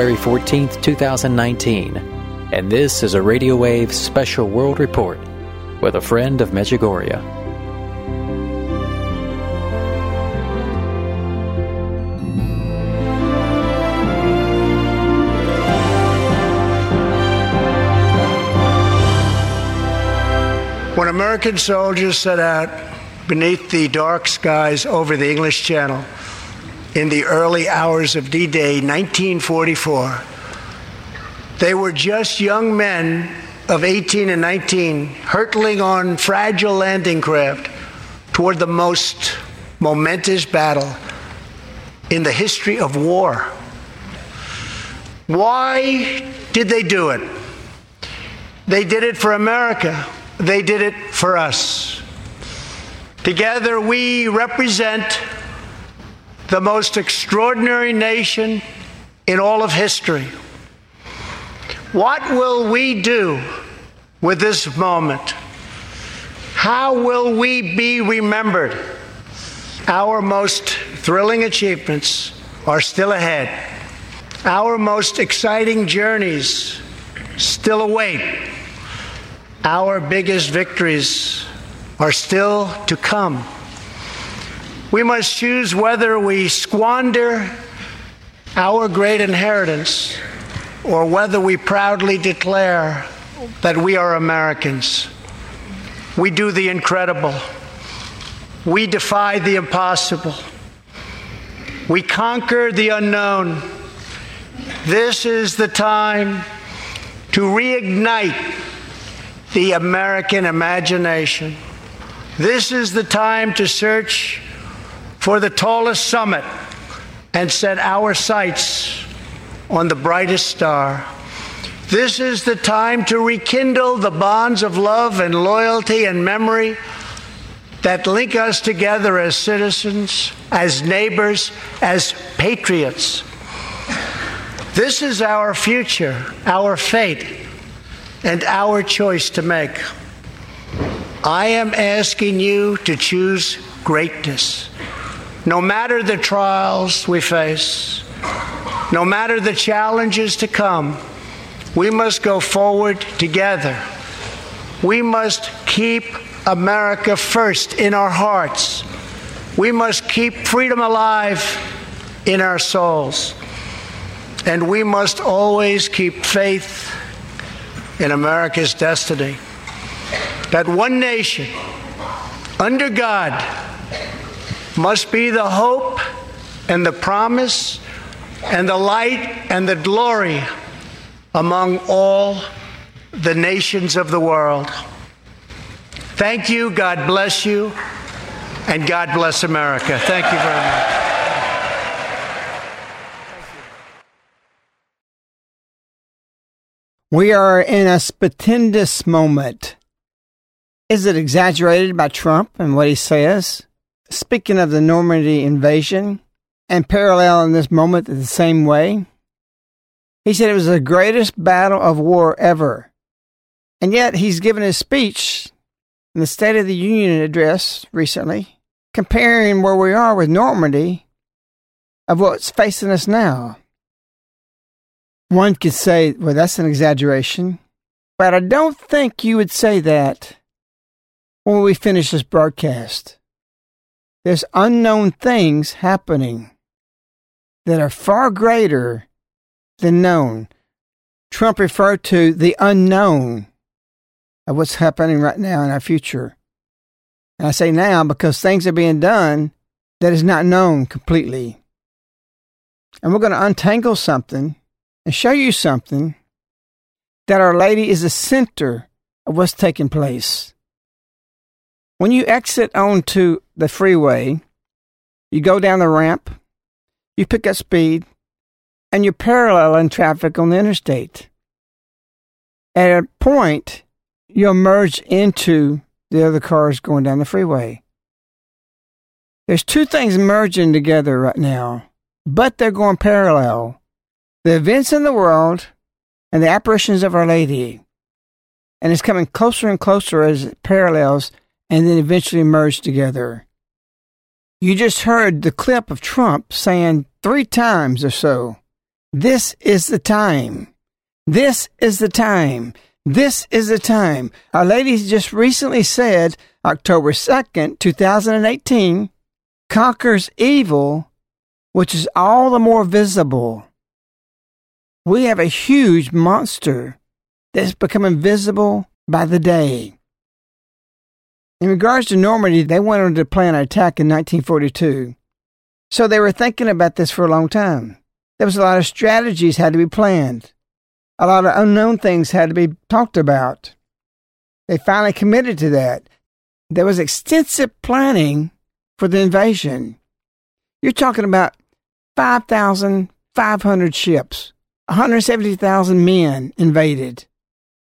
February 14th, 2019, and this is a Radio Wave Special World Report with a friend of Medjugorje. When American soldiers set out beneath the dark skies over the English Channel in the early hours of D Day 1944, they were just young men of 18 and 19 hurtling on fragile landing craft toward the most momentous battle in the history of war. Why did they do it? They did it for America. They did it for us. Together, we represent the most extraordinary nation in all of history. What will we do with this moment? How will we be remembered? Our most thrilling achievements are still ahead. Our most exciting journeys still await. Our biggest victories are still to come. We must choose whether we squander our great inheritance or whether we proudly declare that we are Americans. We do the incredible. We defy the impossible. We conquer the unknown. This is the time to reignite the American imagination. This is the time to search for the tallest summit and set our sights on the brightest star. This is the time to rekindle the bonds of love and loyalty and memory that link us together as citizens, as neighbors, as patriots. This is our future, our fate and our choice to make. I am asking you to choose greatness. No matter the trials we face, no matter the challenges to come, we must go forward together. We must keep America first in our hearts. We must keep freedom alive in our souls. And we must always keep faith in America's destiny. That one nation, under God, must be the hope and the promise and the light and the glory among all the nations of the world. Thank you. God bless you. And God bless America. Thank you very much. We are in a stupendous moment. Is it exaggerated by Trump and what he says? Speaking of the Normandy invasion and parallel in this moment the same way, he said it was the greatest battle of war ever. And yet he's given his speech in the State of the Union address recently, comparing where we are with Normandy of what's facing us now. One could say, well, that's an exaggeration, but I don't think you would say that when we finish this broadcast. There's unknown things happening that are far greater than known. Trump referred to the unknown of what's happening right now in our future. And I say now because things are being done that is not known completely. And we're going to untangle something and show you something that Our Lady is the center of what's taking place. When you exit onto the freeway, you go down the ramp, you pick up speed, and you're paralleling traffic on the interstate. At a point, you'll merge into the other cars going down the freeway. There's two things merging together right now, but they're going parallel the events in the world and the apparitions of Our Lady. And it's coming closer and closer as it parallels and then eventually merge together. You just heard the clip of Trump saying three times or so This is the time. This is the time. This is the time. Our lady just recently said, October 2nd, 2018, conquers evil, which is all the more visible. We have a huge monster that's becoming visible by the day. In regards to Normandy, they wanted to plan an attack in 1942. So they were thinking about this for a long time. There was a lot of strategies had to be planned. A lot of unknown things had to be talked about. They finally committed to that. There was extensive planning for the invasion. You're talking about 5,500 ships, 170,000 men invaded,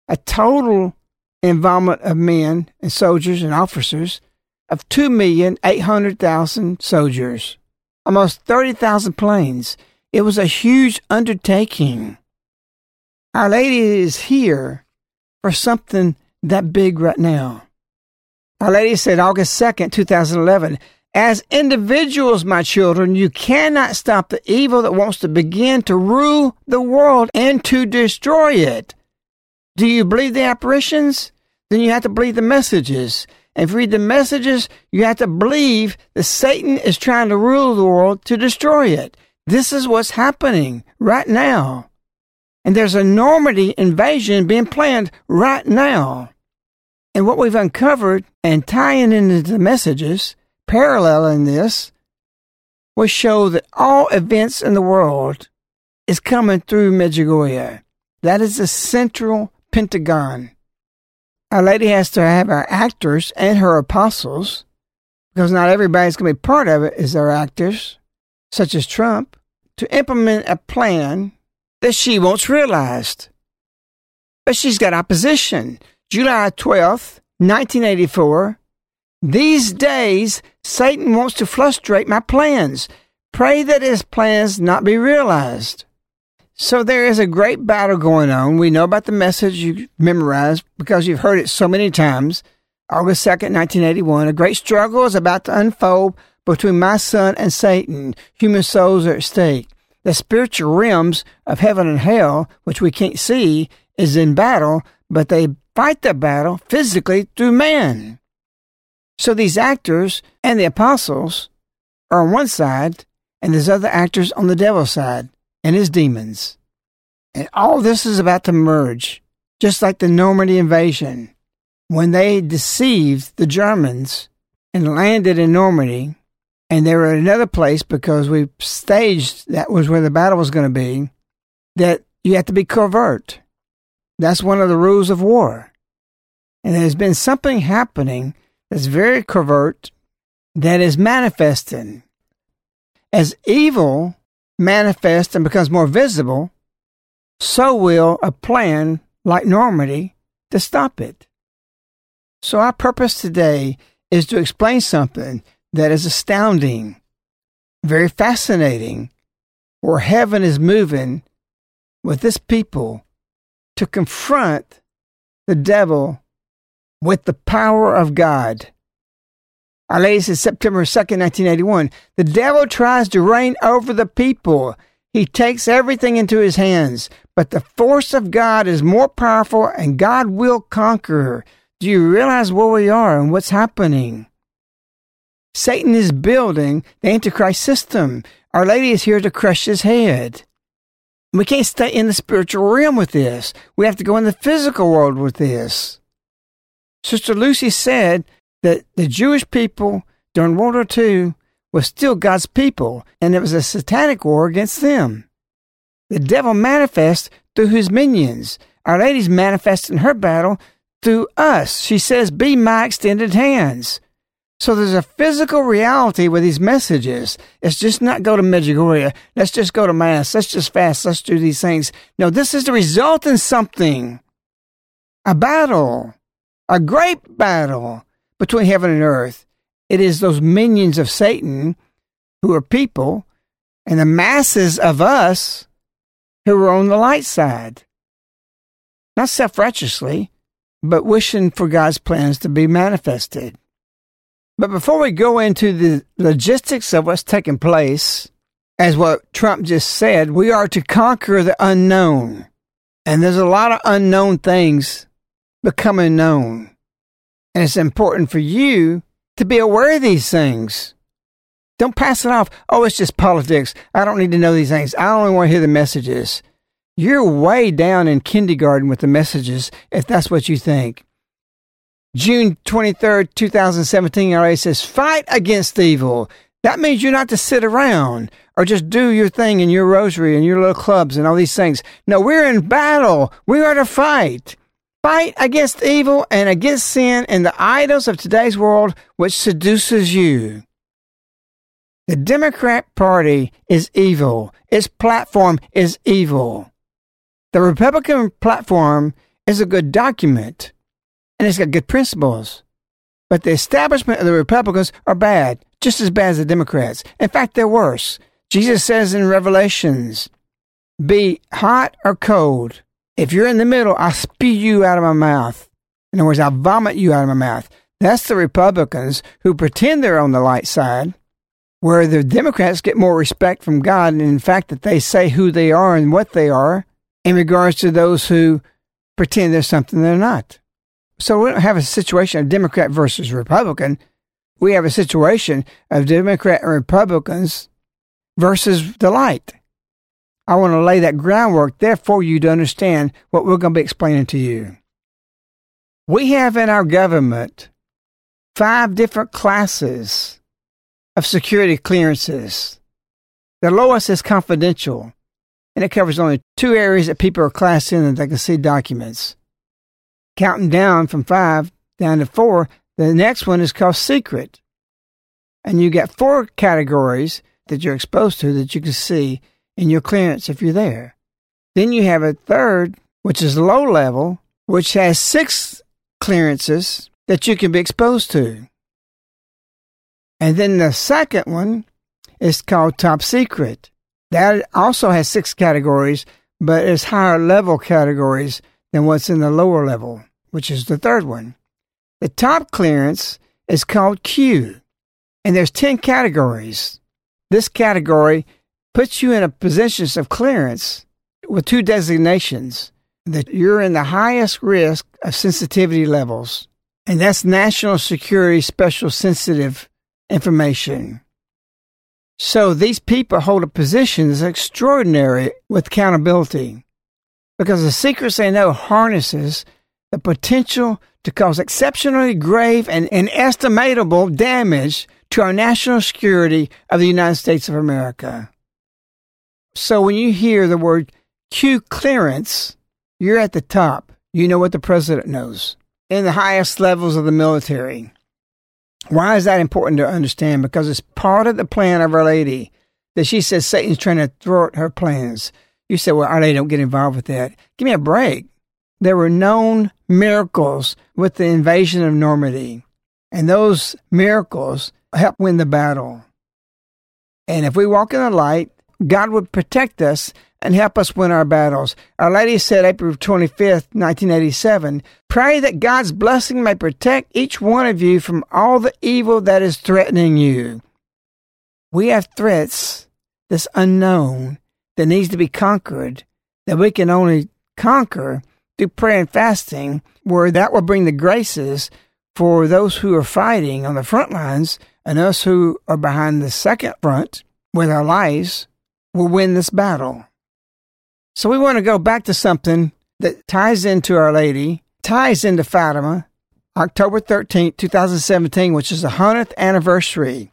a total involvement of men and soldiers and officers of 2,800,000 soldiers, almost 30,000 planes. It was a huge undertaking. Our Lady is here for something that big right now. Our Lady said August 2nd, 2011, as individuals, my children, you cannot stop the evil that wants to begin to rule the world and to destroy it. Do you believe the apparitions? Then you have to believe the messages. And if you read the messages, you have to believe that Satan is trying to rule the world to destroy it. This is what's happening right now. And there's a Normandy invasion being planned right now. And what we've uncovered and tying into the messages, paralleling this, will show that all events in the world is coming through Medjugorje. That is the central pentagon. Our Lady has to have our actors and her apostles, because not everybody's going to be part of it, is our actors, such as Trump, to implement a plan that she wants realized. But she's got opposition. July 12th, 1984. These days, Satan wants to frustrate my plans. Pray that his plans not be realized. So there is a great battle going on. We know about the message you memorized because you've heard it so many times. August 2nd, 1981. A great struggle is about to unfold between my son and Satan. Human souls are at stake. The spiritual realms of heaven and hell, which we can't see, is in battle, but they fight the battle physically through man. So these actors and the apostles are on one side, and there's other actors on the devil's side and his demons. And all this is about to merge, just like the Normandy invasion. When they deceived the Germans and landed in Normandy, and they were at another place because we staged that was where the battle was going to be, that you have to be covert. That's one of the rules of war. And there's been something happening that's very covert that is manifesting. As evil manifests and becomes more visible, so will a plan like Normandy to stop it. So, our purpose today is to explain something that is astounding, very fascinating, where heaven is moving with this people to confront the devil with the power of God. Our Lady says September 2nd, 1981, the devil tries to reign over the people. He takes everything into his hands, but the force of God is more powerful and God will conquer. Do you realize where we are and what's happening? Satan is building the Antichrist system. Our Lady is here to crush his head. We can't stay in the spiritual realm with this. We have to go in the physical world with this. Sister Lucy said that the Jewish people during World War II was still God's people, and it was a satanic war against them. The devil manifests through his minions. Our Lady's manifesting her battle through us. She says, Be my extended hands. So there's a physical reality with these messages. It's just not go to Medjugorje. Let's just go to Mass. Let's just fast. Let's do these things. No, this is to result in something. A battle. A great battle between heaven and earth. It is those minions of Satan who are people and the masses of us who are on the light side. Not self righteously, but wishing for God's plans to be manifested. But before we go into the logistics of what's taking place, as what Trump just said, we are to conquer the unknown. And there's a lot of unknown things becoming known. And it's important for you to be aware of these things. Don't pass it off. Oh, it's just politics. I don't need to know these things. I only want to hear the messages. You're way down in kindergarten with the messages if that's what you think. June 23rd, 2017, RA says, fight against evil. That means you're not to sit around or just do your thing in your rosary and your little clubs and all these things. No, we're in battle. We are to fight. Fight against evil and against sin and the idols of today's world which seduces you. The Democrat Party is evil. Its platform is evil. The Republican platform is a good document and it's got good principles. But the establishment of the Republicans are bad, just as bad as the Democrats. In fact, they're worse. Jesus says in Revelations, be hot or cold. If you're in the middle, I'll spew you out of my mouth. In other words, I'll vomit you out of my mouth. That's the Republicans who pretend they're on the light side, where the Democrats get more respect from God, and in fact, that they say who they are and what they are in regards to those who pretend they're something they're not. So we don't have a situation of Democrat versus Republican. We have a situation of Democrat and Republicans versus the light. I want to lay that groundwork there for you to understand what we're going to be explaining to you. We have in our government five different classes of security clearances. The lowest is confidential, and it covers only two areas that people are classed in that they can see documents. Counting down from five down to four, the next one is called secret. And you get four categories that you're exposed to that you can see in your clearance if you're there. Then you have a third, which is low level, which has six clearances that you can be exposed to. And then the second one is called top secret. That also has six categories, but it's higher level categories than what's in the lower level, which is the third one. The top clearance is called Q, and there's 10 categories. This category puts you in a position of clearance with two designations that you're in the highest risk of sensitivity levels, and that's national security special sensitive information. So these people hold a position that's extraordinary with accountability because the secrets they know harnesses the potential to cause exceptionally grave and inestimable damage to our national security of the United States of America. So when you hear the word Q clearance, you're at the top. You know what the president knows in the highest levels of the military. Why is that important to understand? Because it's part of the plan of Our Lady that she says Satan's trying to thwart her plans. You say, well, Our Lady, don't get involved with that. Give me a break. There were known miracles with the invasion of Normandy, and those miracles helped win the battle. And if we walk in the light, God would protect us and help us win our battles. Our Lady said, April 25th, 1987, pray that God's blessing may protect each one of you from all the evil that is threatening you. We have threats that's unknown that needs to be conquered that we can only conquer through prayer and fasting, where that will bring the graces for those who are fighting on the front lines and us who are behind the second front with our lives will win this battle. So we want to go back to something that ties into Our Lady, ties into Fatima, October 13th, 2017, which is the 100th anniversary.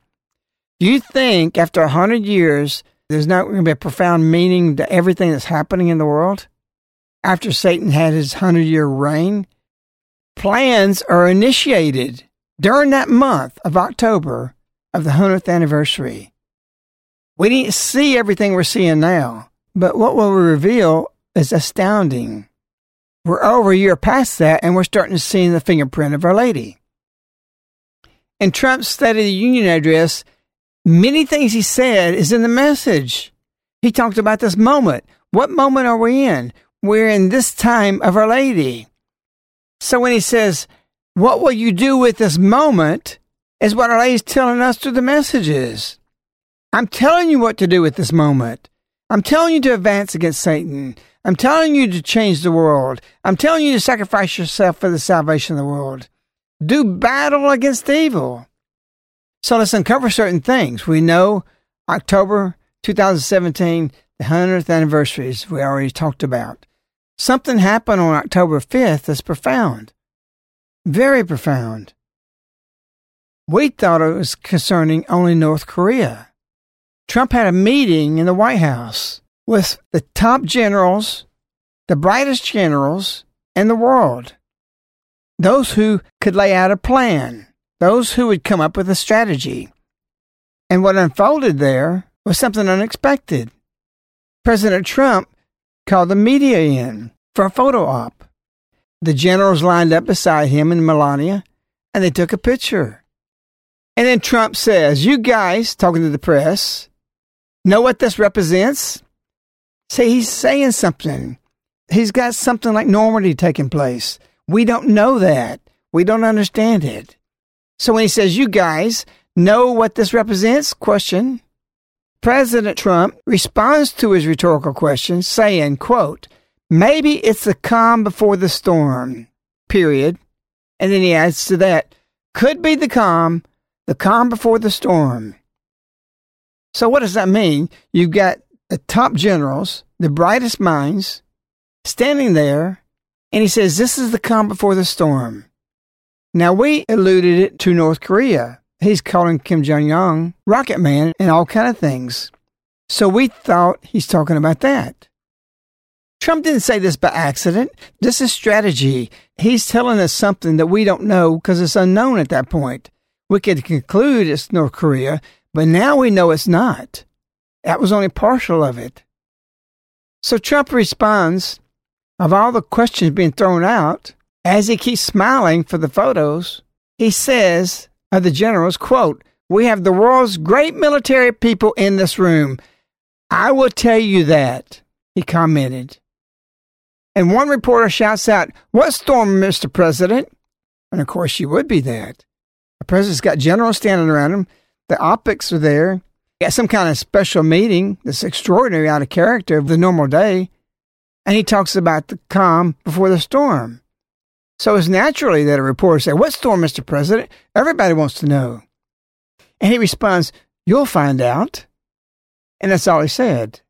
Do you think after 100 years, there's not going to be a profound meaning to everything that's happening in the world? After Satan had his 100 year reign, plans are initiated during that month of October of the 100th anniversary. We didn't see everything we're seeing now, but what will we reveal is astounding. We're over a year past that, and we're starting to see the fingerprint of Our Lady. In Trump's State of the Union address, many things he said is in the message. He talked about this moment. What moment are we in? We're in this time of Our Lady. So when he says, What will you do with this moment? is what Our Lady's telling us through the messages. I'm telling you what to do at this moment. I'm telling you to advance against Satan. I'm telling you to change the world. I'm telling you to sacrifice yourself for the salvation of the world. Do battle against evil. So let's uncover certain things. We know October 2017, the 100th anniversary, as we already talked about. Something happened on October 5th that's profound. Very profound. We thought it was concerning only North Korea. Trump had a meeting in the White House with the top generals, the brightest generals in the world. Those who could lay out a plan, those who would come up with a strategy. And what unfolded there was something unexpected. President Trump called the media in for a photo op. The generals lined up beside him and Melania, and they took a picture. And then Trump says, You guys, talking to the press, know what this represents? Say he's saying something. He's got something like Normandy taking place. We don't know that. We don't understand it. So when he says, You guys know what this represents? Question. President Trump responds to his rhetorical question saying, quote, Maybe it's the calm before the storm, period. And then he adds to that, could be the calm, the calm before the storm. So what does that mean? You've got the top generals, the brightest minds, standing there, and he says, This is the calm before the storm. Now, we alluded it to North Korea. He's calling Kim Jong un Rocket Man and all kind of things. So we thought he's talking about that. Trump didn't say this by accident. This is strategy. He's telling us something that we don't know because it's unknown at that point. We could conclude it's North Korea, but now we know it's not. That was only partial of it. So Trump responds of all the questions being thrown out, as he keeps smiling for the photos, he says of the generals, quote, We have the world's great military people in this room. I will tell you that, he commented. And one reporter shouts out, What storm, Mr. President? And of course, you would be that. The president's got generals standing around him. The optics are there. Got some kind of special meeting that's extraordinary out of character of the normal day. And he talks about the calm before the storm. So it's naturally that a reporter say, What storm, Mr. President? Everybody wants to know. And he responds, You'll find out. And that's all he said.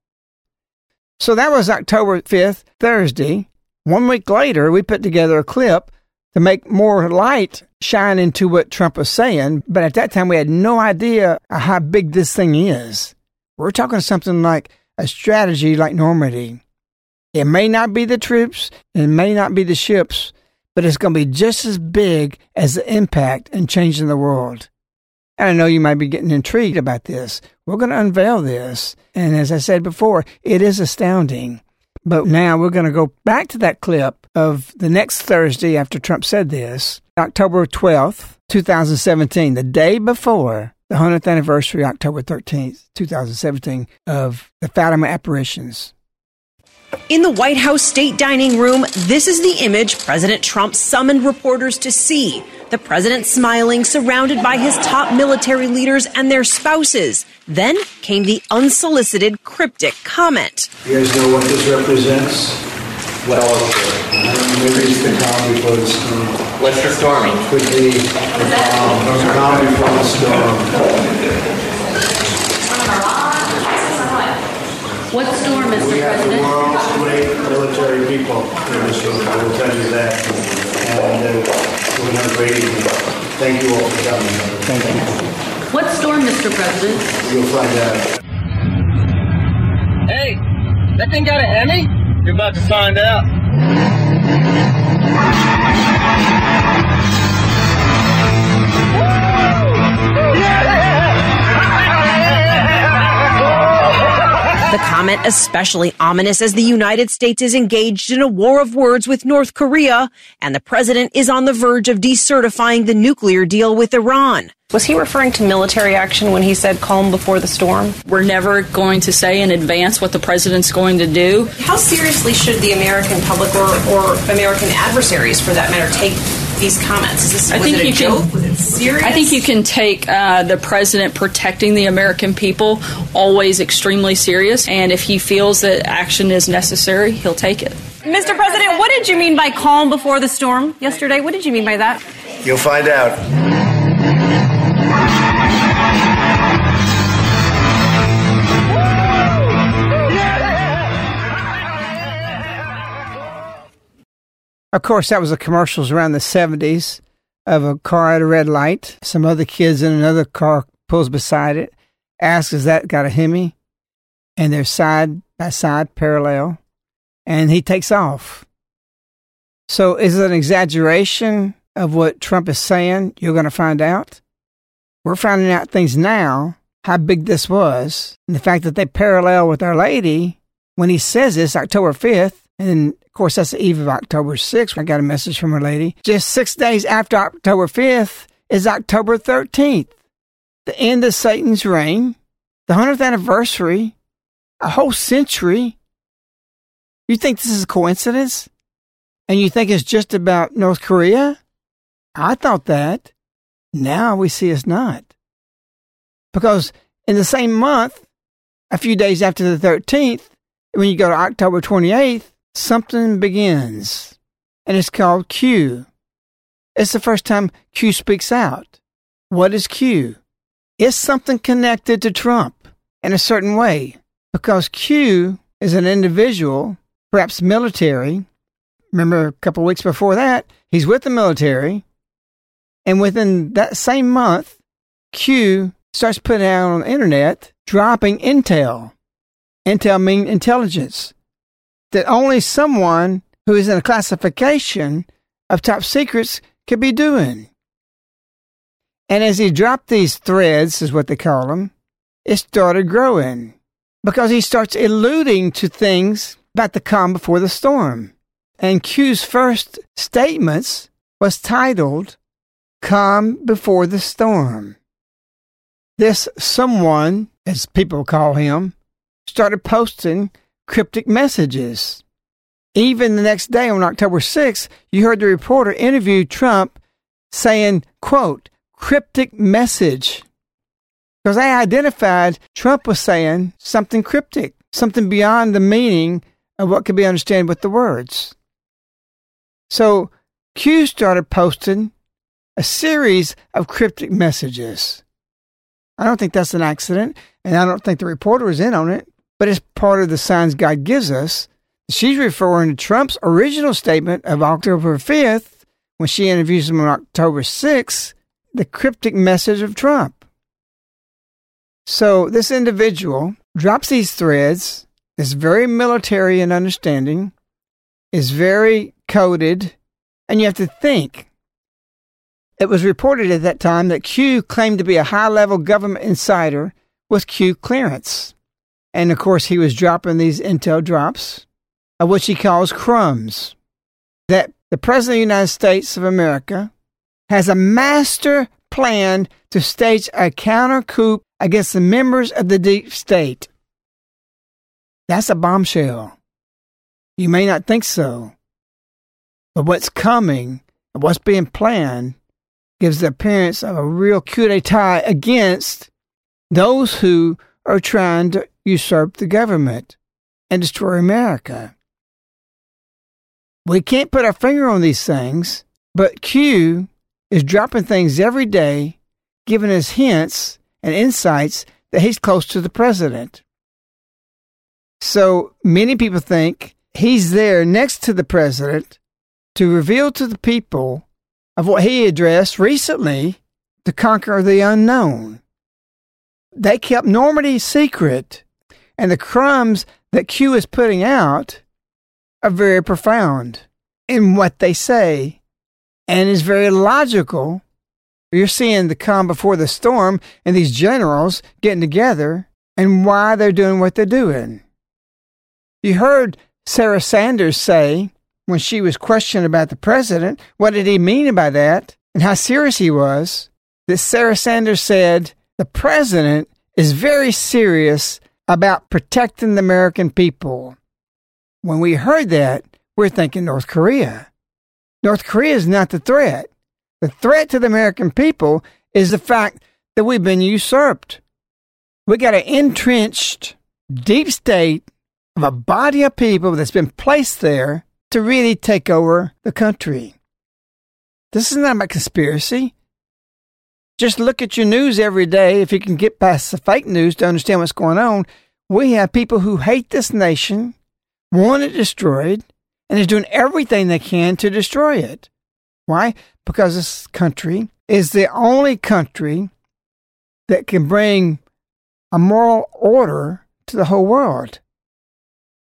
So that was October 5th, Thursday. One week later, we put together a clip to make more light shine into what Trump was saying. But at that time, we had no idea how big this thing is. We're talking something like a strategy like Normandy. It may not be the troops, it may not be the ships, but it's going to be just as big as the impact in changing the world. And I know you might be getting intrigued about this. We're going to unveil this. And as I said before, it is astounding. But now we're going to go back to that clip of the next Thursday after Trump said this, October 12th, 2017, the day before the 100th anniversary, October 13th, 2017, of the Fatima apparitions. In the White House state dining room, this is the image President Trump summoned reporters to see. The president smiling, surrounded by his top military leaders and their spouses. Then came the unsolicited cryptic comment. You guys know what this represents? What? Maybe it's the calm before the storm. What's the storming? Could be the calm, the calm before the storm. What storm, Mr. We have the President? world's great military people in this room, I will tell you that. And uh, we're going to have a great evening. Thank you all for coming. Thank you. What storm, Mr. President? You'll find out. Hey, that thing got a Hemi? You're about to find out. The comment especially ominous as the United States is engaged in a war of words with North Korea and the president is on the verge of decertifying the nuclear deal with Iran. Was he referring to military action when he said calm before the storm? We're never going to say in advance what the president's going to do. How seriously should the American public or, or American adversaries, for that matter, take these comments? Is this, I was think it a you joke? can. was it serious? I think you can take uh, the president protecting the American people always extremely serious, and if he feels that action is necessary, he'll take it. Mr. President, what did you mean by calm before the storm yesterday? What did you mean by that? You'll find out. Of course, that was the commercials around the 70s of a car at a red light. Some other kids in another car pulls beside it, asks, Is that got a Hemi? And they're side by side, parallel. And he takes off. So, is it an exaggeration of what Trump is saying? You're going to find out. We're finding out things now, how big this was, and the fact that they parallel with Our Lady when he says this October 5th. And then, of course, that's the eve of October 6th. I got a message from Our Lady. Just six days after October 5th is October 13th, the end of Satan's reign, the 100th anniversary, a whole century. You think this is a coincidence? And you think it's just about North Korea? I thought that. Now we see it's not. Because in the same month, a few days after the 13th, when you go to October 28th, something begins. And it's called Q. It's the first time Q speaks out. What is Q? It's something connected to Trump in a certain way. Because Q is an individual, perhaps military. Remember a couple of weeks before that, he's with the military. And within that same month, Q starts putting out on the internet, dropping intel. Intel means intelligence. That only someone who is in a classification of top secrets could be doing. And as he dropped these threads, is what they call them, it started growing because he starts alluding to things about the calm before the storm. And Q's first statements was titled Calm Before the Storm. This someone, as people call him, started posting cryptic messages. Even the next day on October 6th, you heard the reporter interview Trump saying, quote, cryptic message. Because they identified Trump was saying something cryptic, something beyond the meaning of what could be understood with the words. So Q started posting a series of cryptic messages. I don't think that's an accident, and I don't think the reporter was in on it, but it's part of the signs God gives us. She's referring to Trump's original statement of October 5th when she interviews him on October 6th, the cryptic message of Trump. So this individual drops these threads, is very military in understanding, is very coded, and you have to think. It was reported at that time that Q claimed to be a high level government insider with Q clearance. And of course, he was dropping these intel drops of what he calls crumbs. That the President of the United States of America has a master plan to stage a counter coup against the members of the deep state. That's a bombshell. You may not think so, but what's coming and what's being planned gives the appearance of a real coup d'etat against those who are trying to usurp the government and destroy America. We can't put our finger on these things, but Q is dropping things every day, giving us hints and insights that he's close to the president. So many people think he's there next to the president to reveal to the people of what he addressed recently to conquer the unknown. They kept Normandy secret, and the crumbs that Q is putting out are very profound in what they say and is very logical. You're seeing the calm before the storm and these generals getting together and why they're doing what they're doing. You heard Sarah Sanders say when she was questioned about the president, what did he mean by that and how serious he was, that Sarah Sanders said, the president is very serious about protecting the American people. When we heard that, we're thinking North Korea. North Korea is not the threat. The threat to the American people is the fact that we've been usurped. We got an entrenched deep state of a body of people that's been placed there to really take over the country. This is not about conspiracy. Just look at your news every day. If you can get past the fake news to understand what's going on, we have people who hate this nation, want it destroyed, and is doing everything they can to destroy it. Why? Because this country is the only country that can bring a moral order to the whole world.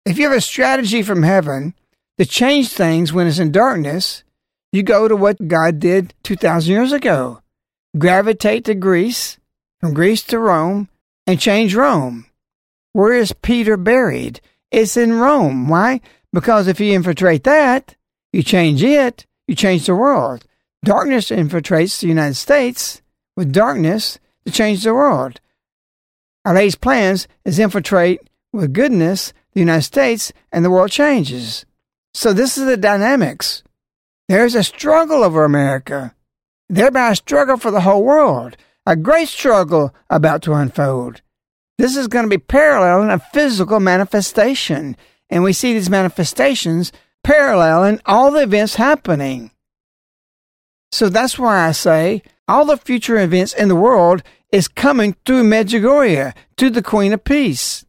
If you have a strategy from heaven to change things when it's in darkness, you go to what God did 2,000 years ago gravitate to Greece, from Greece to Rome, and change Rome. Where is Peter buried? It's in Rome. Why? Because if you infiltrate that, you change it, you change the world. Darkness infiltrates the United States with darkness to change the world. Our Lady's plans is infiltrate with goodness the United States and the world changes. So this is the dynamics. There's a struggle over America thereby a struggle for the whole world, a great struggle about to unfold. This is going to be paralleling a physical manifestation, and we see these manifestations paralleling all the events happening. So that's why I say all the future events in the world is coming through Medjugorje, to the Queen of Peace.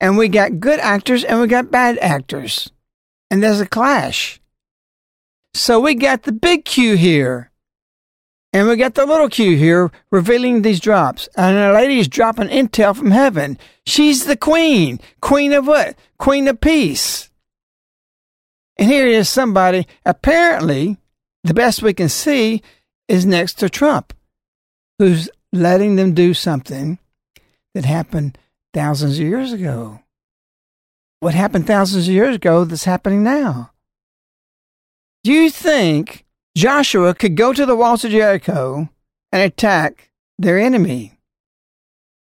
And we got good actors and we got bad actors. And there's a clash. So we got the big Q here. And we got the little Q here revealing these drops. And Our Lady is dropping intel from heaven. She's the queen. Queen of what? Queen of peace. And here is somebody, apparently, the best we can see is next to Trump, who's letting them do something that happened thousands of years ago. What happened thousands of years ago that's happening now? Do you think Joshua could go to the walls of Jericho and attack their enemy.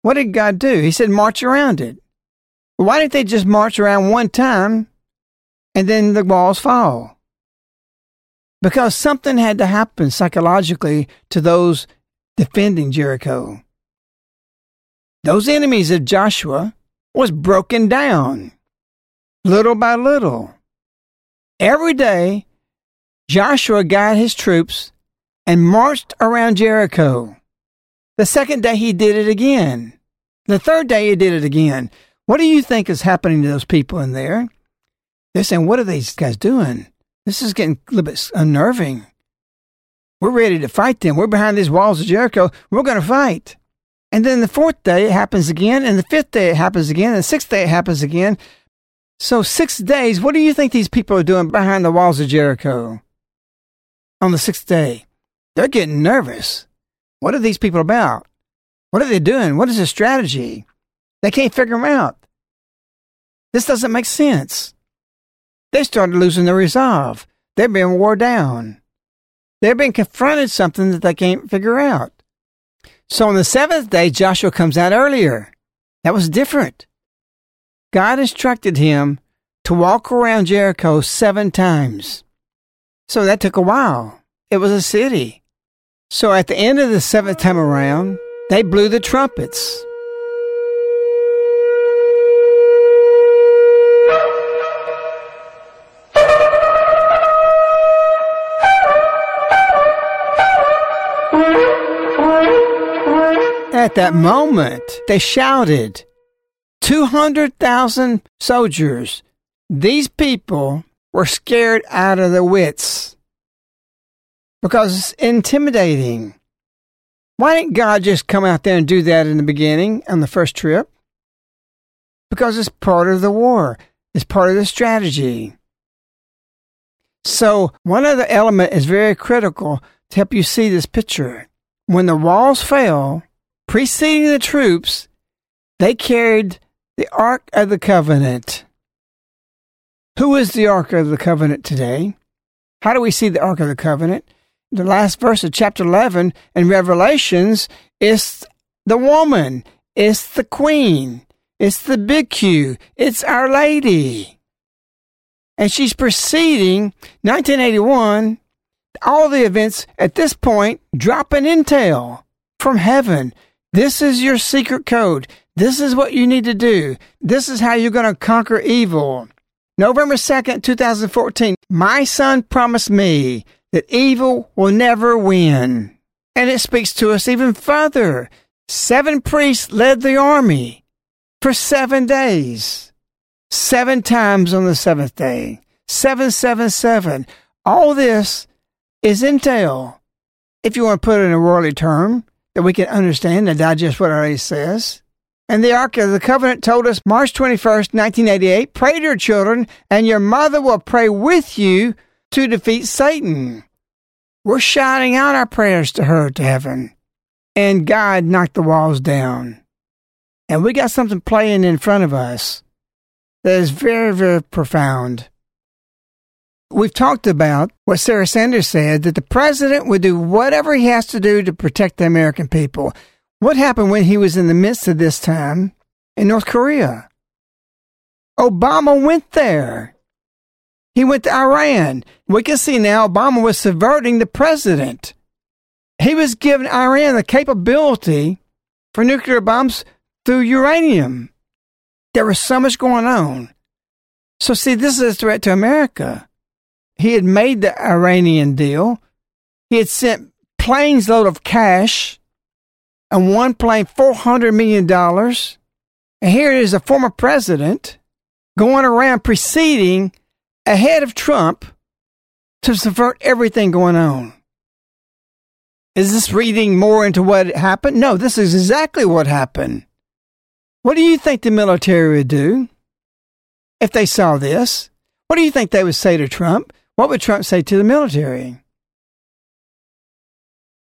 What did God do? He said, march around it. Why didn't they just march around one time and then the walls fall? Because something had to happen psychologically to those defending Jericho. Those enemies of Joshua was broken down little by little. Every day Joshua got his troops and marched around Jericho. The second day he did it again. The third day he did it again. What do you think is happening to those people in there? They're saying, What are these guys doing? This is getting a little bit unnerving. We're ready to fight them. We're behind these walls of Jericho. We're going to fight. And then the fourth day it happens again, and the fifth day it happens again, and the sixth day it happens again. So, six days, what do you think these people are doing behind the walls of Jericho? On the sixth day. They're getting nervous. What are these people about? What are they doing? What is their strategy? They can't figure them out. This doesn't make sense. They started losing their resolve. They're being wore down. They're being confronted something that they can't figure out. So on the seventh day, Joshua comes out earlier. That was different. God instructed him to walk around Jericho seven times. So that took a while. It was a city. So at the end of the seventh time around, they blew the trumpets. At that moment, they shouted, 200,000 soldiers. These people were scared out of their wits because it's intimidating. Why didn't God just come out there and do that in the beginning on the first trip? Because it's part of the war, it's part of the strategy. So, one other element is very critical to help you see this picture. When the walls fell, preceding the troops, they carried the Ark of the Covenant. Who is the Ark of the Covenant today? How do we see the Ark of the Covenant? The last verse of chapter 11 in Revelations is the woman, it's the queen, it's the big Q, it's Our Lady. And she's proceeding 1981, all the events at this point dropping intel from heaven. This is your secret code. This is what you need to do. This is how you're going to conquer evil. November 2nd, 2014. My son promised me that evil will never win. And it speaks to us even further. Seven priests led the army for seven days, seven times on the seventh day. 777. All this is intel. If you want to put it in a worldly term that we can understand and digest what it says. And the Ark of the Covenant told us March 21st, 1988, pray to your children, and your mother will pray with you to defeat Satan. We're shouting out our prayers to her to heaven. And God knocked the walls down. And we got something playing in front of us that is very, very profound. We've talked about what Sarah Sanders said that the president would do whatever he has to do to protect the American people. What happened when he was in the midst of this time in North Korea? Obama went there. He went to Iran. We can see now Obama was subverting the president. He was giving Iran the capability for nuclear bombs through uranium. There was so much going on. So, see, this is a threat to America. He had made the Iranian deal. He had sent planes load of cash and one plane $400 million. And here is a former president going around preceding ahead of Trump to subvert everything going on. Is this reading more into what happened? No, this is exactly what happened. What do you think the military would do if they saw this? What do you think they would say to Trump? What would Trump say to the military?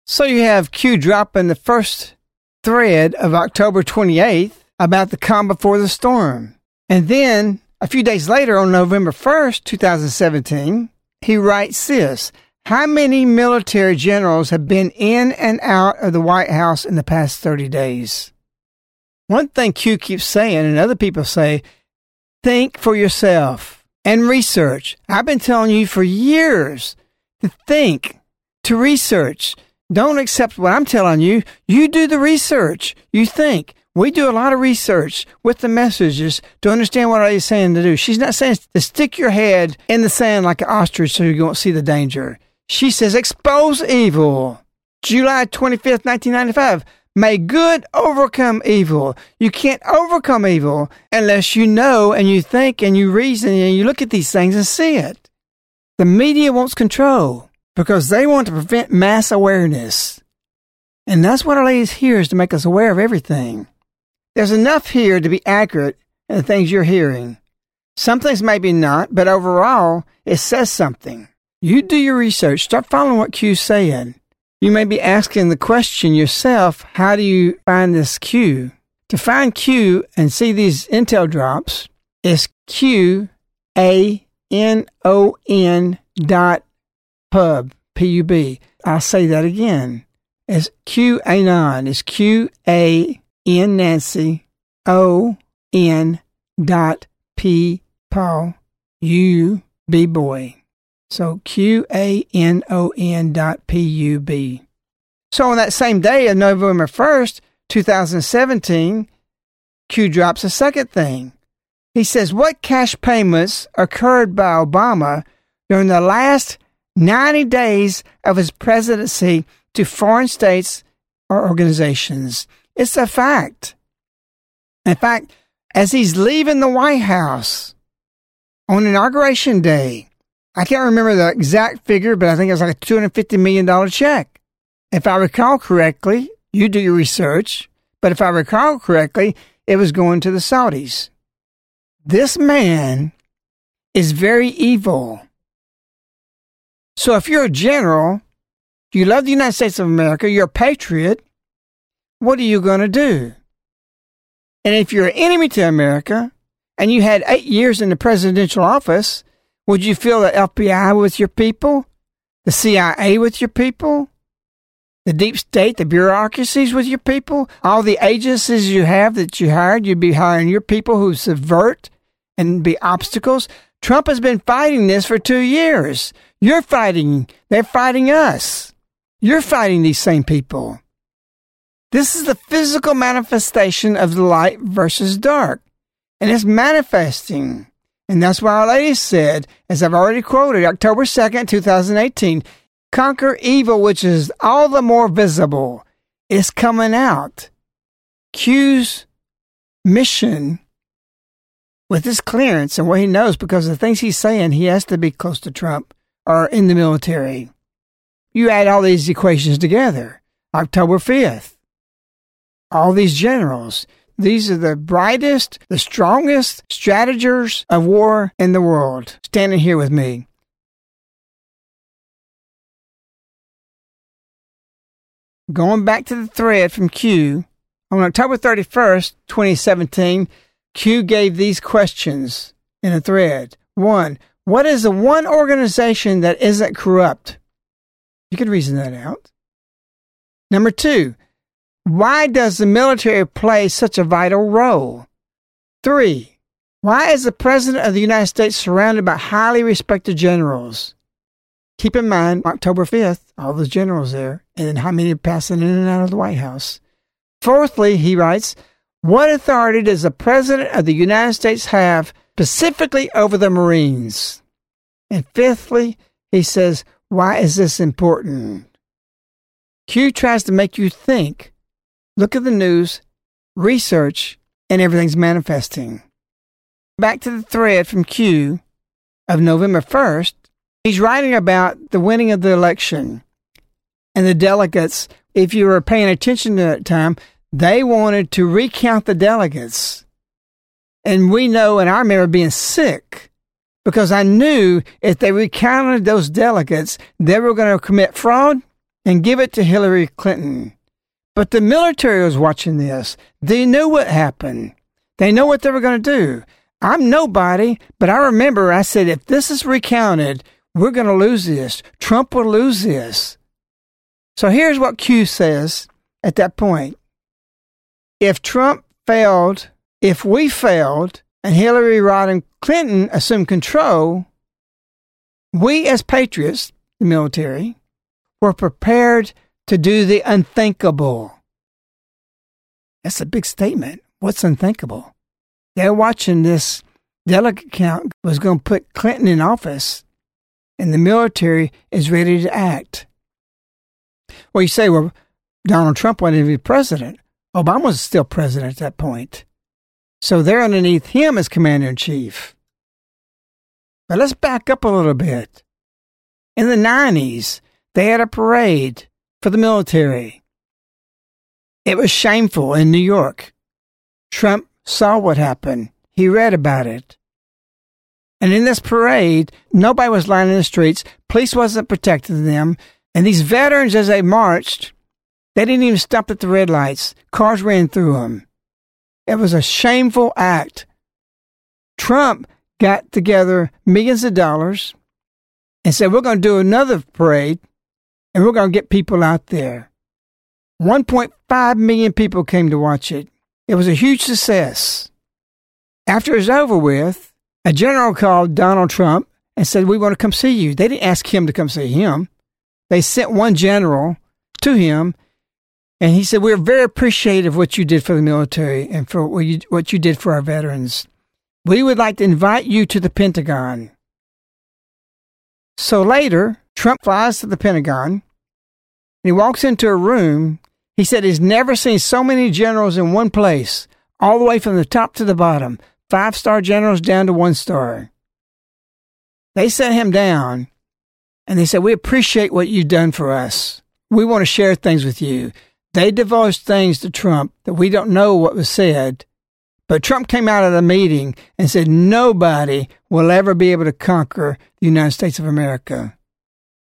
So you have Q dropping the first thread of October 28th about the calm before the storm. And then a few days later, on November 1st, 2017, he writes this How many military generals have been in and out of the White House in the past 30 days? One thing Q keeps saying, and other people say, think for yourself and research. I've been telling you for years to think, to research. Don't accept what I'm telling you. You do the research. You think. We do a lot of research with the messages to understand what he's saying to do. She's not saying to stick your head in the sand like an ostrich so you won't see the danger. She says expose evil. July 25th, 1995. May good overcome evil. You can't overcome evil unless you know and you think and you reason and you look at these things and see it. The media wants control because they want to prevent mass awareness. And that's what Our Lady's here is to make us aware of everything. There's enough here to be accurate in the things you're hearing. Some things maybe not, but overall, it says something. You do your research. Start following what Q's saying. You may be asking the question yourself, how do you find this Q? To find Q and see these intel drops is Q A N O N dot pub, P U B. I'll say that again. It's Q Anon. It's Q A N Nancy O N dot P Paul U B boy. So Q A N O N dot P U B. So on that same day of November 1st, 2017, Q drops a second thing. He says, What cash payments occurred by Obama during the last 90 days of his presidency to foreign states or organizations? It's a fact. In fact, as he's leaving the White House on Inauguration Day, I can't remember the exact figure, but I think it was like a $250 million check. If I recall correctly, you do your research, but if I recall correctly, it was going to the Saudis. This man is very evil. So if you're a general, you love the United States of America, you're a patriot, what are you going to do? And if you're an enemy to America and you had eight years in the presidential office, would you feel the FBI with your people, the CIA with your people, the deep state, the bureaucracies with your people, all the agencies you have that you hired? You'd be hiring your people who subvert and be obstacles. Trump has been fighting this for two years. You're fighting, they're fighting us. You're fighting these same people. This is the physical manifestation of the light versus dark. And it's manifesting. And that's why Our Lady said, as I've already quoted, October 2nd, 2018, conquer evil, which is all the more visible, is coming out. Q's mission with his clearance and what he knows because the things he's saying, he has to be close to Trump or in the military. You add all these equations together. October 5th. All these generals. These are the brightest, the strongest strategers of war in the world standing here with me. Going back to the thread from Q, on October 31st, 2017, Q gave these questions in a thread. One, what is the one organization that isn't corrupt? You could reason that out. Number two, why does the military play such a vital role? Three, why is the President of the United States surrounded by highly respected generals? Keep in mind, October 5th, all those generals there, and then how many are passing in and out of the White House. Fourthly, he writes, what authority does the President of the United States have specifically over the Marines? And fifthly, he says, why is this important? Q tries to make you think. Look at the news, research, and everything's manifesting. Back to the thread from Q of November 1st, he's writing about the winning of the election and the delegates. If you were paying attention to that time, they wanted to recount the delegates. And we know, and I remember being sick because I knew if they recounted those delegates, they were going to commit fraud and give it to Hillary Clinton. But the military was watching this. They knew what happened. They know what they were going to do. I'm nobody, but I remember I said, if this is recounted, we're going to lose this. Trump will lose this. So here's what Q says at that point if Trump failed, if we failed, and Hillary Rodham Clinton assumed control, we as patriots, the military, were prepared to do the unthinkable. That's a big statement. What's unthinkable? They're watching this delegate count was going to put Clinton in office, and the military is ready to act. Well, you say, well, Donald Trump wanted to be president. Obama was still president at that point. So they're underneath him as commander in chief. But let's back up a little bit. In the 90s, they had a parade for the military. It was shameful in New York. Trump saw what happened. He read about it. And in this parade, nobody was lining the streets. Police wasn't protecting them. And these veterans, as they marched, they didn't even stop at the red lights. Cars ran through them. It was a shameful act. Trump got together millions of dollars and said, We're going to do another parade and we're going to get people out there. 1.5 million people came to watch it. It was a huge success. After it was over with, a general called Donald Trump and said, We want to come see you. They didn't ask him to come see him. They sent one general to him and he said, We're very appreciative of what you did for the military and for what you, what you did for our veterans. We would like to invite you to the Pentagon. So later, Trump flies to the Pentagon and he walks into a room. He said he's never seen so many generals in one place, all the way from the top to the bottom, five star generals down to one star. They sat him down and they said, We appreciate what you've done for us. We want to share things with you. They divulged things to Trump that we don't know what was said. But Trump came out of the meeting and said nobody will ever be able to conquer the United States of America.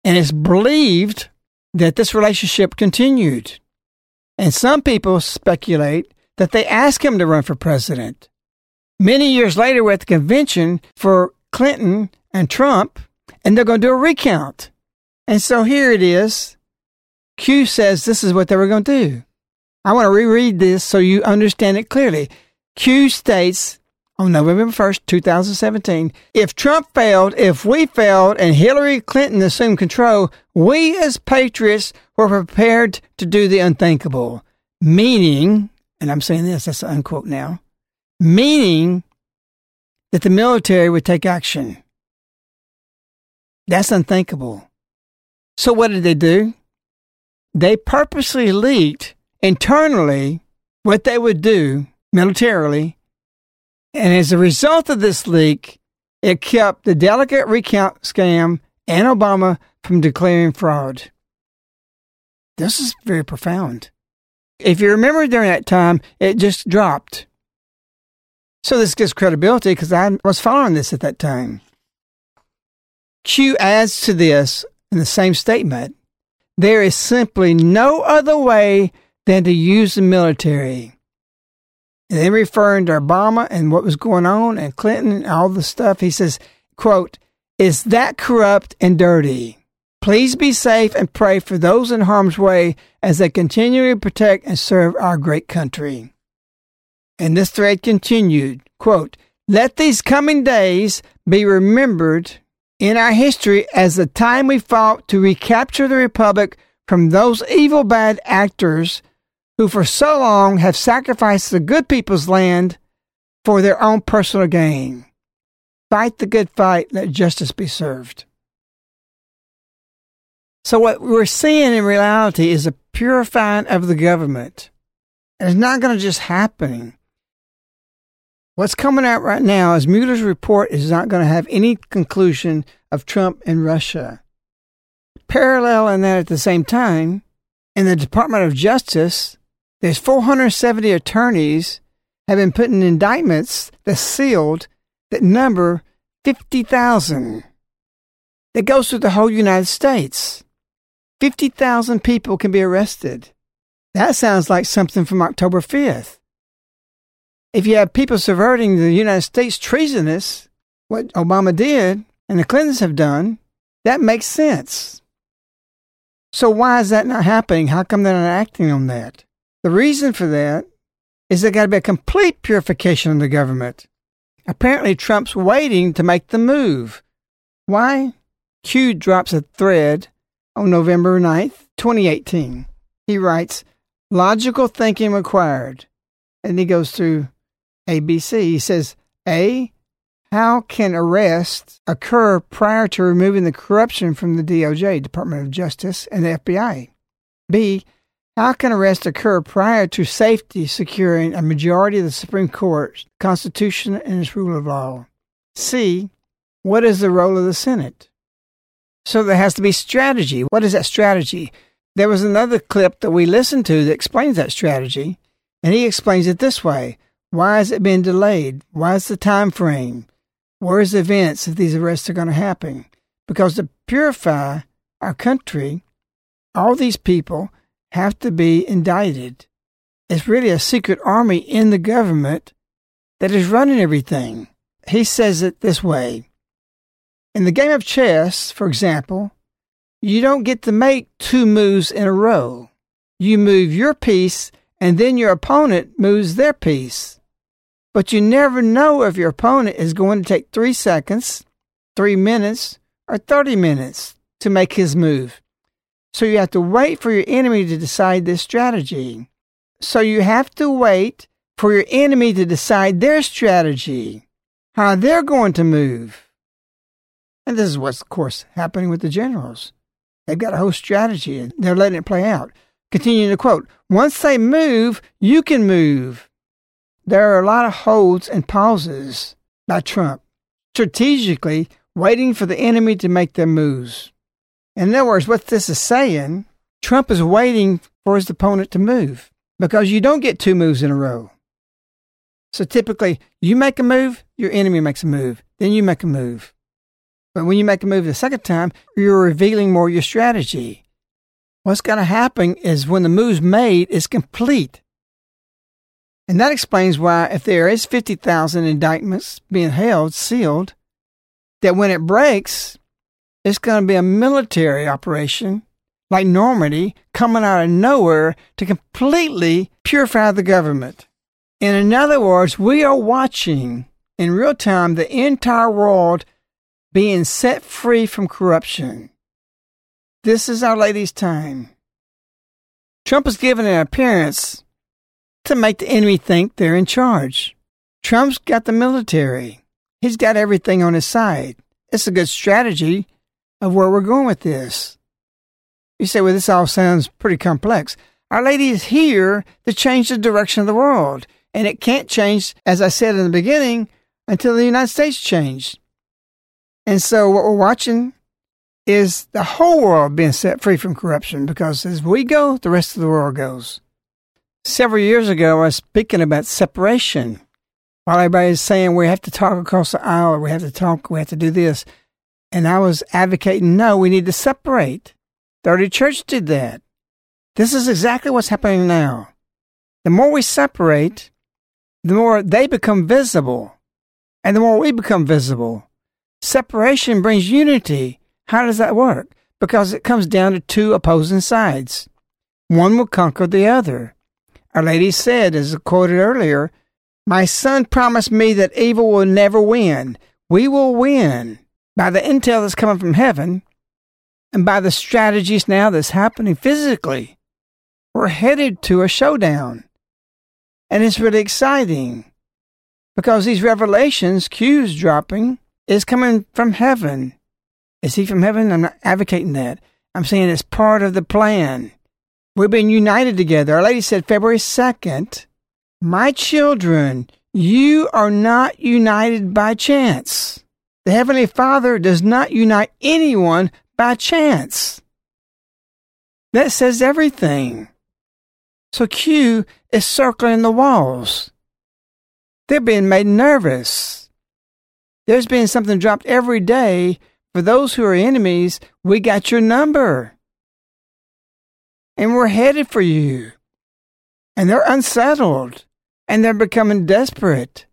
And it's believed that this relationship continued. And some people speculate that they asked him to run for president. Many years later, we're at the convention for Clinton and Trump, and they're going to do a recount. And so here it is. Q says this is what they were going to do. I want to reread this so you understand it clearly. Q states on November 1st, 2017. If Trump failed, if we failed, and Hillary Clinton assumed control, we as patriots were prepared to do the unthinkable. Meaning, and I'm saying this, that's an unquote now, meaning that the military would take action. That's unthinkable. So what did they do? They purposely leaked internally what they would do militarily. And as a result of this leak, it kept the delegate recount scam and Obama from declaring fraud. This is very profound. If you remember during that time, it just dropped. So this gives credibility because I was following this at that time. Q adds to this in the same statement there is simply no other way than to use the military. And then referring to Obama and what was going on and Clinton and all the stuff, he says, quote, is that corrupt and dirty? Please be safe and pray for those in harm's way as they continually protect and serve our great country. And this thread continued, quote, let these coming days be remembered in our history as the time we fought to recapture the Republic from those evil bad actors who for so long have sacrificed the good people's land for their own personal gain. Fight the good fight, let justice be served. So, what we're seeing in reality is a purifying of the government. And it's not going to just happen. What's coming out right now is Mueller's report is not going to have any conclusion of Trump and Russia. Parallel in that at the same time, in the Department of Justice, there's 470 attorneys have been put in indictments that sealed that number 50,000. That goes through the whole United States. 50,000 people can be arrested. That sounds like something from October 5th. If you have people subverting the United States treasonous, what Obama did and the Clintons have done, that makes sense. So why is that not happening? How come they're not acting on that? The reason for that is there got to be a complete purification of the government. Apparently, Trump's waiting to make the move. Why? Q drops a thread on November 9th, 2018. He writes, Logical thinking required. And he goes through ABC. He says, A, how can arrests occur prior to removing the corruption from the DOJ, Department of Justice, and the FBI? B, how can arrest occur prior to safety securing a majority of the Supreme Court's Constitution and its rule of law? C. What is the role of the Senate? So there has to be strategy. What is that strategy? There was another clip that we listened to that explains that strategy, and he explains it this way. Why has it been delayed? Why is the time frame? Where's the events if these arrests are going to happen? Because to purify our country, all these people have to be indicted. It's really a secret army in the government that is running everything. He says it this way In the game of chess, for example, you don't get to make two moves in a row. You move your piece, and then your opponent moves their piece. But you never know if your opponent is going to take three seconds, three minutes, or 30 minutes to make his move. So you have to wait for your enemy to decide this strategy. So you have to wait for your enemy to decide their strategy, how they're going to move. And this is what's, of course, happening with the generals. They've got a whole strategy and they're letting it play out. Continuing to quote, once they move, you can move. There are a lot of holds and pauses by Trump, strategically waiting for the enemy to make their moves. In other words, what this is saying, Trump is waiting for his opponent to move because you don't get two moves in a row. So typically, you make a move, your enemy makes a move, then you make a move. But when you make a move the second time, you're revealing more your strategy. What's going to happen is when the move's made, it's complete. And that explains why, if there is 50,000 indictments being held, sealed, that when it breaks, it's going to be a military operation like Normandy coming out of nowhere to completely purify the government. And in other words, we are watching in real time the entire world being set free from corruption. This is Our Lady's time. Trump is given an appearance to make the enemy think they're in charge. Trump's got the military. He's got everything on his side. It's a good strategy of where we're going with this. You say, well, this all sounds pretty complex. Our Lady is here to change the direction of the world. And it can't change, as I said in the beginning, until the United States change. And so what we're watching is the whole world being set free from corruption because as we go, the rest of the world goes. Several years ago, I was speaking about separation. While everybody's saying we have to talk across the aisle, or we have to talk, we have to do this. And I was advocating, no, we need to separate. The early church did that. This is exactly what's happening now. The more we separate, the more they become visible, and the more we become visible. Separation brings unity. How does that work? Because it comes down to two opposing sides. One will conquer the other. Our Lady said, as quoted earlier, My son promised me that evil will never win. We will win by the intel that's coming from heaven and by the strategies now that's happening physically. We're headed to a showdown. And it's really exciting because these revelations, Q's dropping, is coming from heaven. Is he from heaven? I'm not advocating that. I'm saying it's part of the plan. We've been united together. Our lady said February 2nd, My children, you are not united by chance. The Heavenly Father does not unite anyone by chance. That says everything. So Q is circling the walls. They're being made nervous. There's been something dropped every day. For those who are enemies, we got your number. And we're headed for you. And they're unsettled. And they're becoming desperate.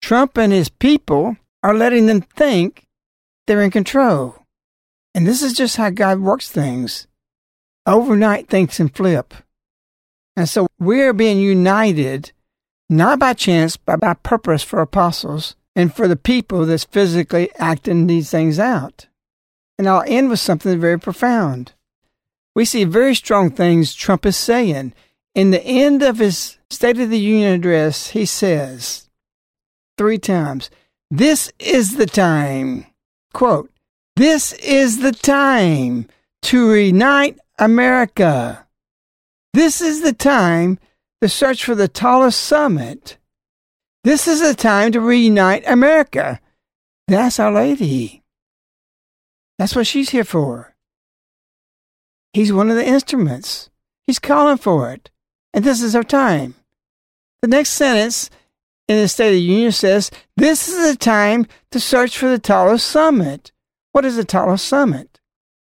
Trump and his people are letting them think they're in control. And this is just how God works things. Overnight, things can flip. And so we're being united, not by chance, but by purpose for apostles and for the people that's physically acting these things out. And I'll end with something very profound. We see very strong things Trump is saying. In the end of his State of the Union address, he says three times, This is the time. Quote, This is the time to reunite America. This is the time to search for the tallest summit. This is the time to reunite America. That's Our Lady. That's what she's here for. He's one of the instruments. He's calling for it. And this is our time. The next sentence in the State of the Union says, This is the time to search for the tallest summit. What is the tallest summit?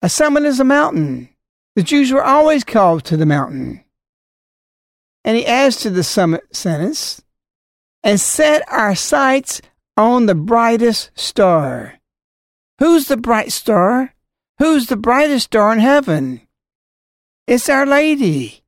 A summit is a mountain. The Jews were always called to the mountain. And he adds to the summit sentence, and set our sights on the brightest star. Who's the bright star? Who's the brightest star in heaven? It's Our Lady.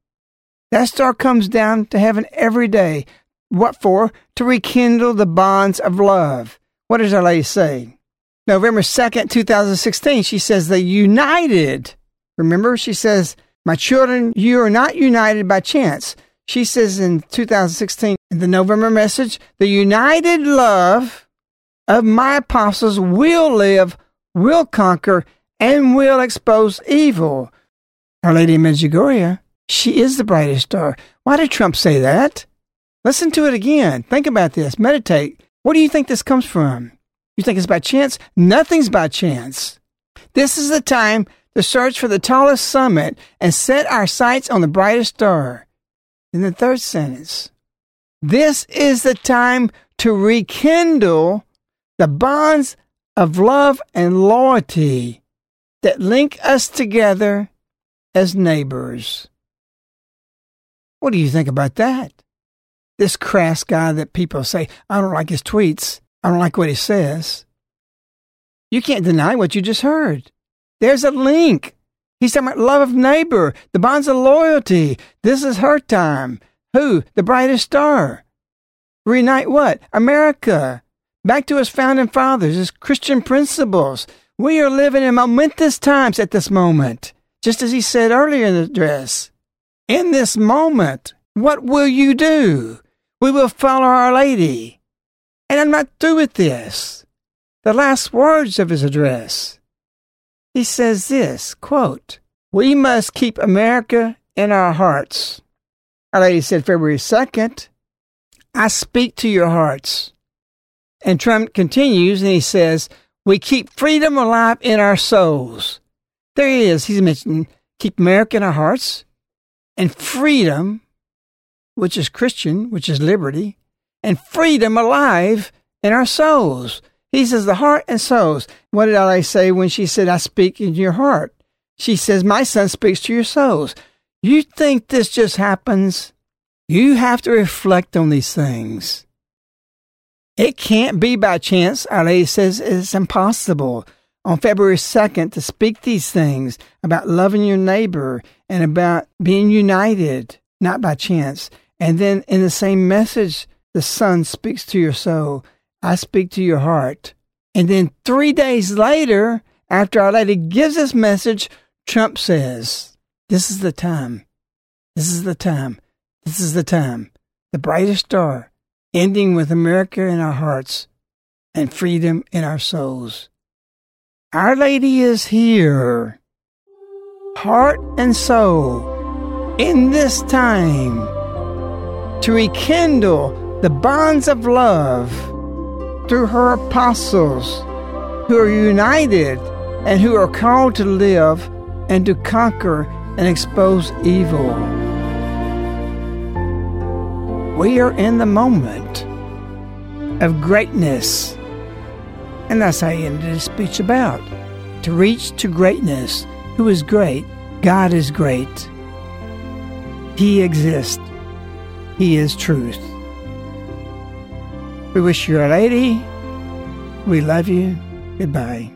That star comes down to heaven every day. What for? To rekindle the bonds of love. What does Our Lady say? November 2nd, 2016, she says, the united Remember, she says, My children, you are not united by chance. She says in 2016, in the November message, the united love of my apostles will live, will conquer, and will expose evil. Our Lady of Medjugorje, she is the brightest star. Why did Trump say that? Listen to it again. Think about this. Meditate. What do you think this comes from? You think it's by chance? Nothing's by chance. This is the time to search for the tallest summit and set our sights on the brightest star. In the third sentence, this is the time to rekindle the bonds of love and loyalty that link us together as neighbors. What do you think about that? This crass guy that people say, I don't like his tweets. I don't like what he says. You can't deny what you just heard. There's a link. He's talking about love of neighbor, the bonds of loyalty. This is her time. Who? The brightest star. Reunite what? America. back to his founding fathers, his Christian principles. We are living in momentous times at this moment, just as he said earlier in the address. In this moment, what will you do? We will follow Our Lady. And I'm not through with this. The last words of his address. He says this, quote, We must keep America in our hearts. Our Lady said February 2nd, I speak to your hearts. And Trump continues and he says, We keep freedom alive in our souls. There he is. He's mentioning keep America in our hearts and freedom, which is Christian, which is liberty, and freedom alive in our souls. He says the heart and souls. What did I say when she said, I speak in your heart? She says, My son speaks to your souls. You think this just happens? You have to reflect on these things. It can't be by chance. Our Lady says it's impossible on February 2nd to speak these things about loving your neighbor and about being united, not by chance. And then in the same message, the Son speaks to your soul. I speak to your heart. And then three days later, after Our Lady gives this message, Trump says, This is the time. This is the time. This is the time. The brightest star, ending with America in our hearts and freedom in our souls. Our Lady is here, heart and soul, in this time to rekindle the bonds of love through her apostles who are united and who are called to live and to conquer and expose evil. We are in the moment of greatness and that's how he ended his speech about. To reach to greatness. Who is great? God is great. He exists. He is truth. We wish you a lady. We love you. Goodbye.